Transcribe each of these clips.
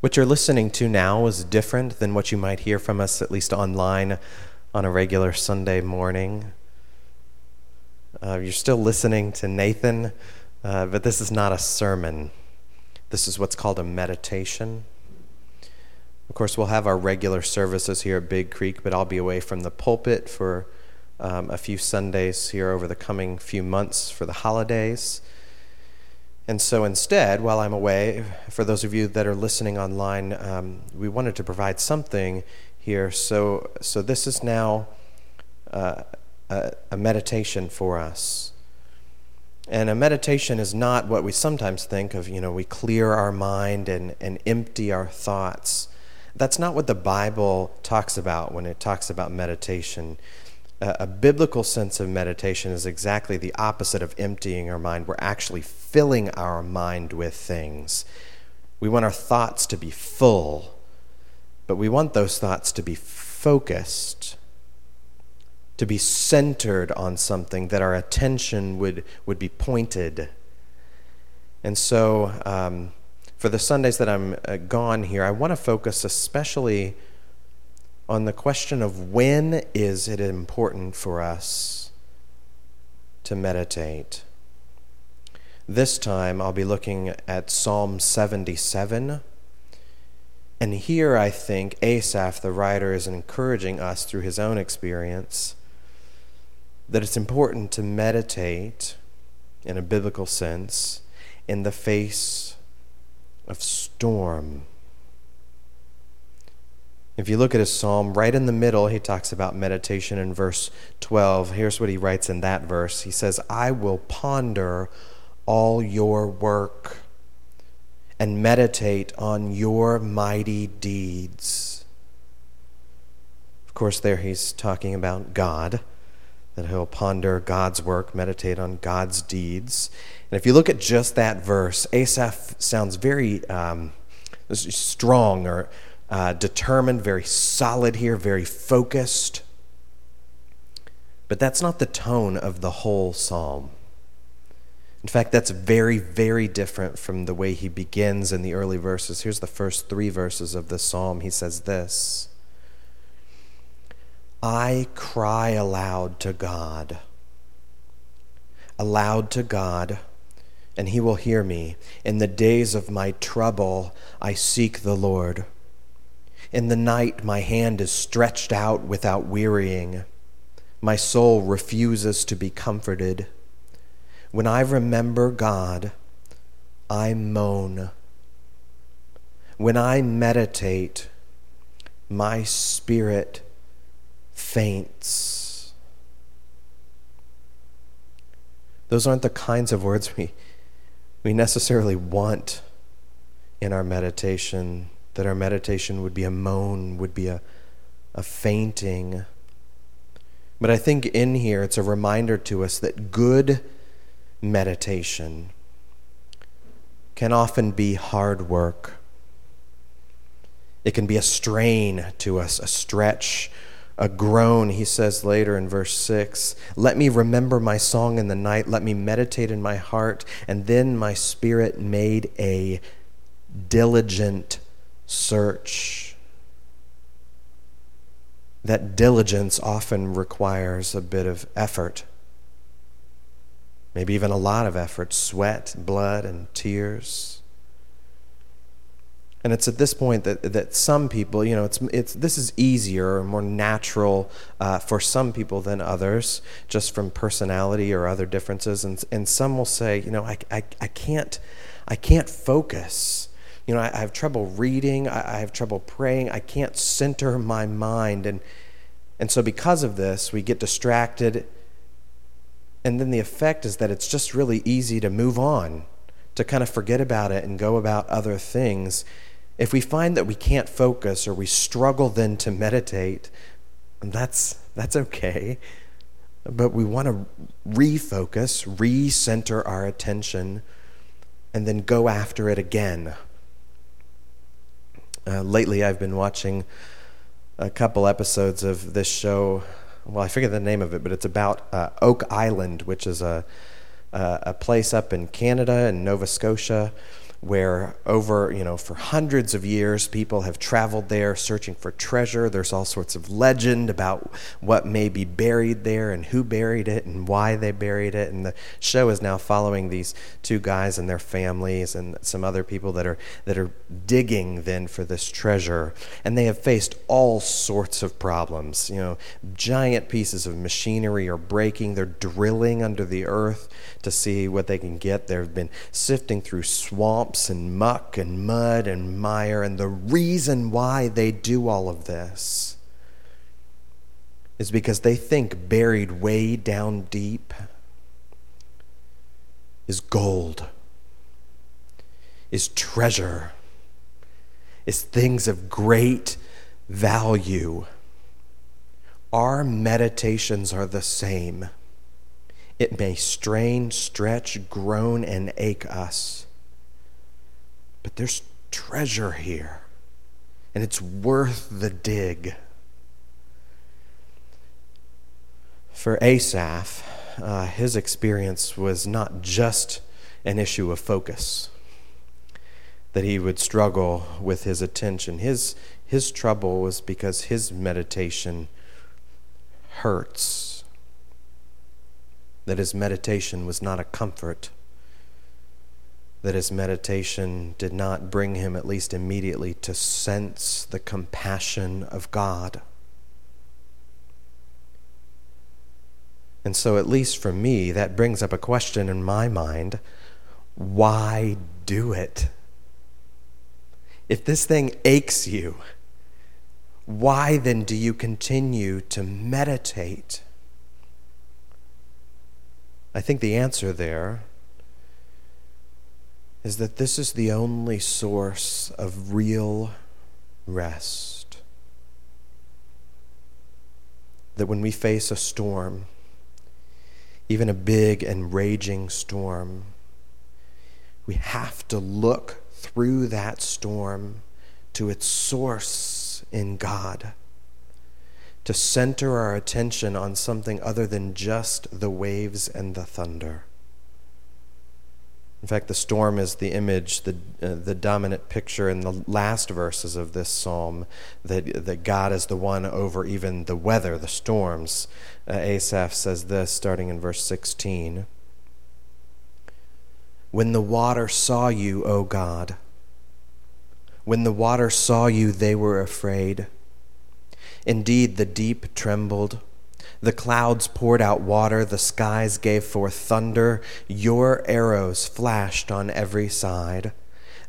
What you're listening to now is different than what you might hear from us, at least online, on a regular Sunday morning. Uh, you're still listening to Nathan, uh, but this is not a sermon. This is what's called a meditation. Of course, we'll have our regular services here at Big Creek, but I'll be away from the pulpit for um, a few Sundays here over the coming few months for the holidays. And so instead, while I'm away, for those of you that are listening online, um, we wanted to provide something here. So, so this is now uh, a, a meditation for us. And a meditation is not what we sometimes think of, you know, we clear our mind and, and empty our thoughts. That's not what the Bible talks about when it talks about meditation a biblical sense of meditation is exactly the opposite of emptying our mind. We're actually filling our mind with things. We want our thoughts to be full, but we want those thoughts to be focused, to be centered on something, that our attention would, would be pointed. And so, um, for the Sundays that I'm uh, gone here, I want to focus especially on the question of when is it important for us to meditate. This time I'll be looking at Psalm 77. And here I think Asaph, the writer, is encouraging us through his own experience that it's important to meditate in a biblical sense in the face of storm. If you look at his psalm, right in the middle, he talks about meditation in verse 12. Here's what he writes in that verse He says, I will ponder all your work and meditate on your mighty deeds. Of course, there he's talking about God, that he'll ponder God's work, meditate on God's deeds. And if you look at just that verse, Asaph sounds very um, strong or uh, determined, very solid here, very focused. But that's not the tone of the whole psalm. In fact, that's very, very different from the way he begins in the early verses. Here's the first three verses of the psalm. He says this I cry aloud to God, aloud to God, and he will hear me. In the days of my trouble, I seek the Lord. In the night, my hand is stretched out without wearying. My soul refuses to be comforted. When I remember God, I moan. When I meditate, my spirit faints. Those aren't the kinds of words we, we necessarily want in our meditation that our meditation would be a moan, would be a, a fainting. But I think in here it's a reminder to us that good meditation can often be hard work. It can be a strain to us, a stretch, a groan, he says later in verse 6. Let me remember my song in the night. Let me meditate in my heart. And then my spirit made a diligent search. That diligence often requires a bit of effort, maybe even a lot of effort, sweat, blood, and tears. And it's at this point that, that some people, you know, it's, it's, this is easier or more natural uh, for some people than others, just from personality or other differences. And, and some will say, you know, I, I, I, can't, I can't focus you know, I, I have trouble reading, I, I have trouble praying, I can't center my mind. And, and so, because of this, we get distracted. And then the effect is that it's just really easy to move on, to kind of forget about it and go about other things. If we find that we can't focus or we struggle then to meditate, that's, that's okay. But we want to refocus, recenter our attention, and then go after it again. Uh, lately, I've been watching a couple episodes of this show. Well, I forget the name of it, but it's about uh, Oak Island, which is a, a, place up in Canada and Nova Scotia where over, you know, for hundreds of years, people have traveled there searching for treasure. There's all sorts of legend about what may be buried there and who buried it and why they buried it. And the show is now following these two guys and their families and some other people that are that are digging then for this treasure. And they have faced all sorts of problems. You know, giant pieces of machinery are breaking. They're drilling under the earth to see what they can get. They've been sifting through swamps and muck and mud and mire. And the reason why they do all of this is because they think buried way down deep is gold, is treasure, is things of great value. Our meditations are the same. It may strain, stretch, groan, and ache us. There's treasure here, and it's worth the dig. For Asaph, uh, his experience was not just an issue of focus, that he would struggle with his attention. His, his trouble was because his meditation hurts that his meditation was not a comfort, that his meditation did not bring him, at least immediately, to sense the compassion of God. And so, at least for me, that brings up a question in my mind why do it? If this thing aches you, why then do you continue to meditate? I think the answer there is that this is the only source of real rest. That when we face a storm, even a big and raging storm, we have to look through that storm to its source in God to center our attention on something other than just the waves and the thunder. In fact, the storm is the image, the, uh, the dominant picture in the last verses of this psalm that, that God is the one over even the weather, the storms. Uh, Asaph says this starting in verse 16 When the water saw you, O God, when the water saw you, they were afraid. Indeed, the deep trembled. The clouds poured out water, the skies gave forth thunder, your arrows flashed on every side.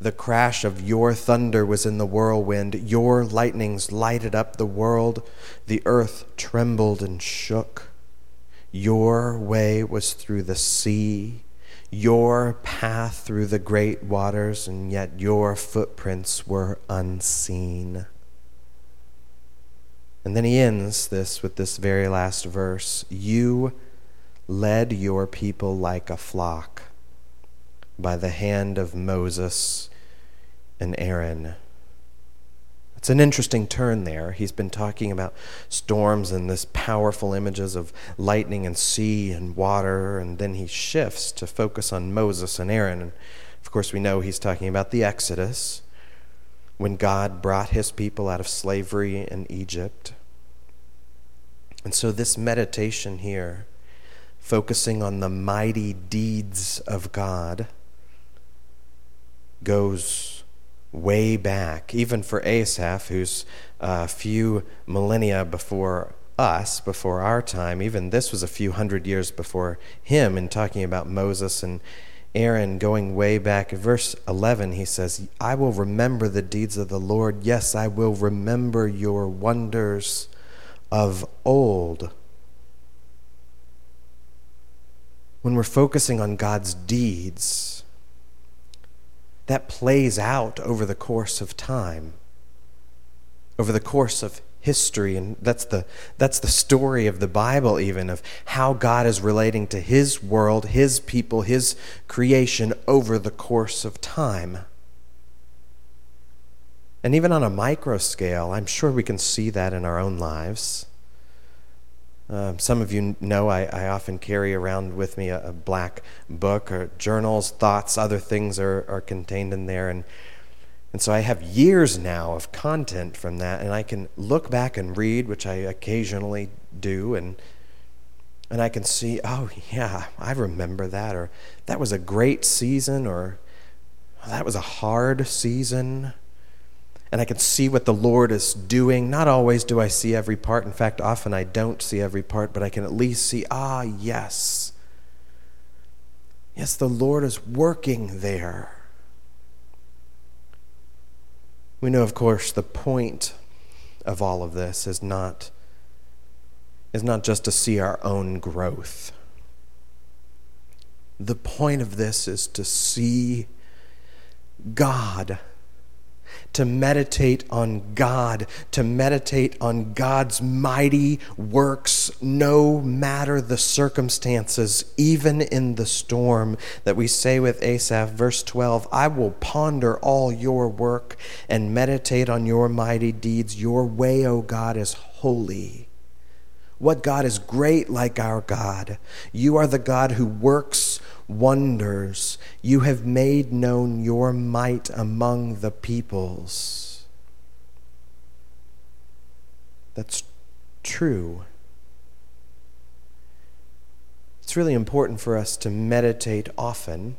The crash of your thunder was in the whirlwind, your lightnings lighted up the world, the earth trembled and shook. Your way was through the sea, your path through the great waters, and yet your footprints were unseen. And then he ends this with this very last verse You led your people like a flock by the hand of Moses and Aaron. It's an interesting turn there. He's been talking about storms and this powerful images of lightning and sea and water, and then he shifts to focus on Moses and Aaron. And of course, we know he's talking about the Exodus when God brought his people out of slavery in Egypt. And so, this meditation here, focusing on the mighty deeds of God, goes way back, even for Asaph, who's a few millennia before us, before our time. Even this was a few hundred years before him, in talking about Moses and Aaron going way back. Verse 11, he says, I will remember the deeds of the Lord. Yes, I will remember your wonders of old. When we're focusing on God's deeds, that plays out over the course of time, over the course of history and that's the that's the story of the bible even of how god is relating to his world his people his creation over the course of time and even on a micro scale, I'm sure we can see that in our own lives. Um, some of you know I, I, often carry around with me a, a, black book or journals, thoughts, other things are, are contained in there. And, and so I have years now of content from that, and I can look back and read, which I occasionally do, and, and I can see, oh, yeah, I remember that, or that was a great season, or that was a hard season and I can see what the Lord is doing. Not always do I see every part. In fact, often I don't see every part, but I can at least see, ah, yes. Yes, the Lord is working there. We know, of course, the point of all of this is not, is not just to see our own growth. The point of this is to see God to meditate on God, to meditate on God's mighty works, no matter the circumstances, even in the storm. That we say with Asaph, verse 12 I will ponder all your work and meditate on your mighty deeds. Your way, O God, is holy. What God is great like our God? You are the God who works wonders. You have made known your might among the peoples. That's true. It's really important for us to meditate often,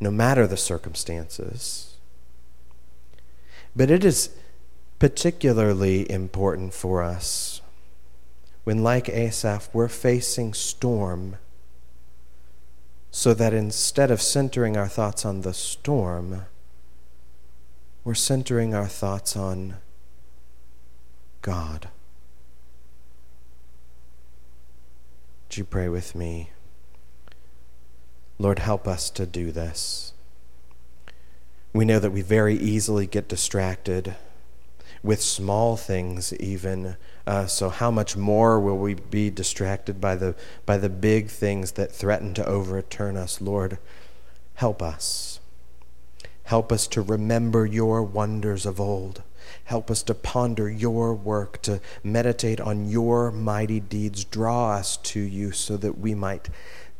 no matter the circumstances. But it is particularly important for us when, like Asaph, we're facing storm so that instead of centering our thoughts on the storm, we're centering our thoughts on God. Would you pray with me? Lord, help us to do this. We know that we very easily get distracted with small things, even. Uh, so, how much more will we be distracted by the, by the big things that threaten to overturn us? Lord, help us. Help us to remember your wonders of old. Help us to ponder your work, to meditate on your mighty deeds. Draw us to you so that we might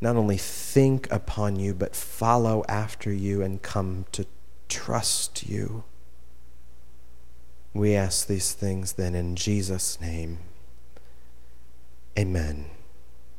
not only think upon you, but follow after you and come to trust you. We ask these things then in Jesus' name. Amen.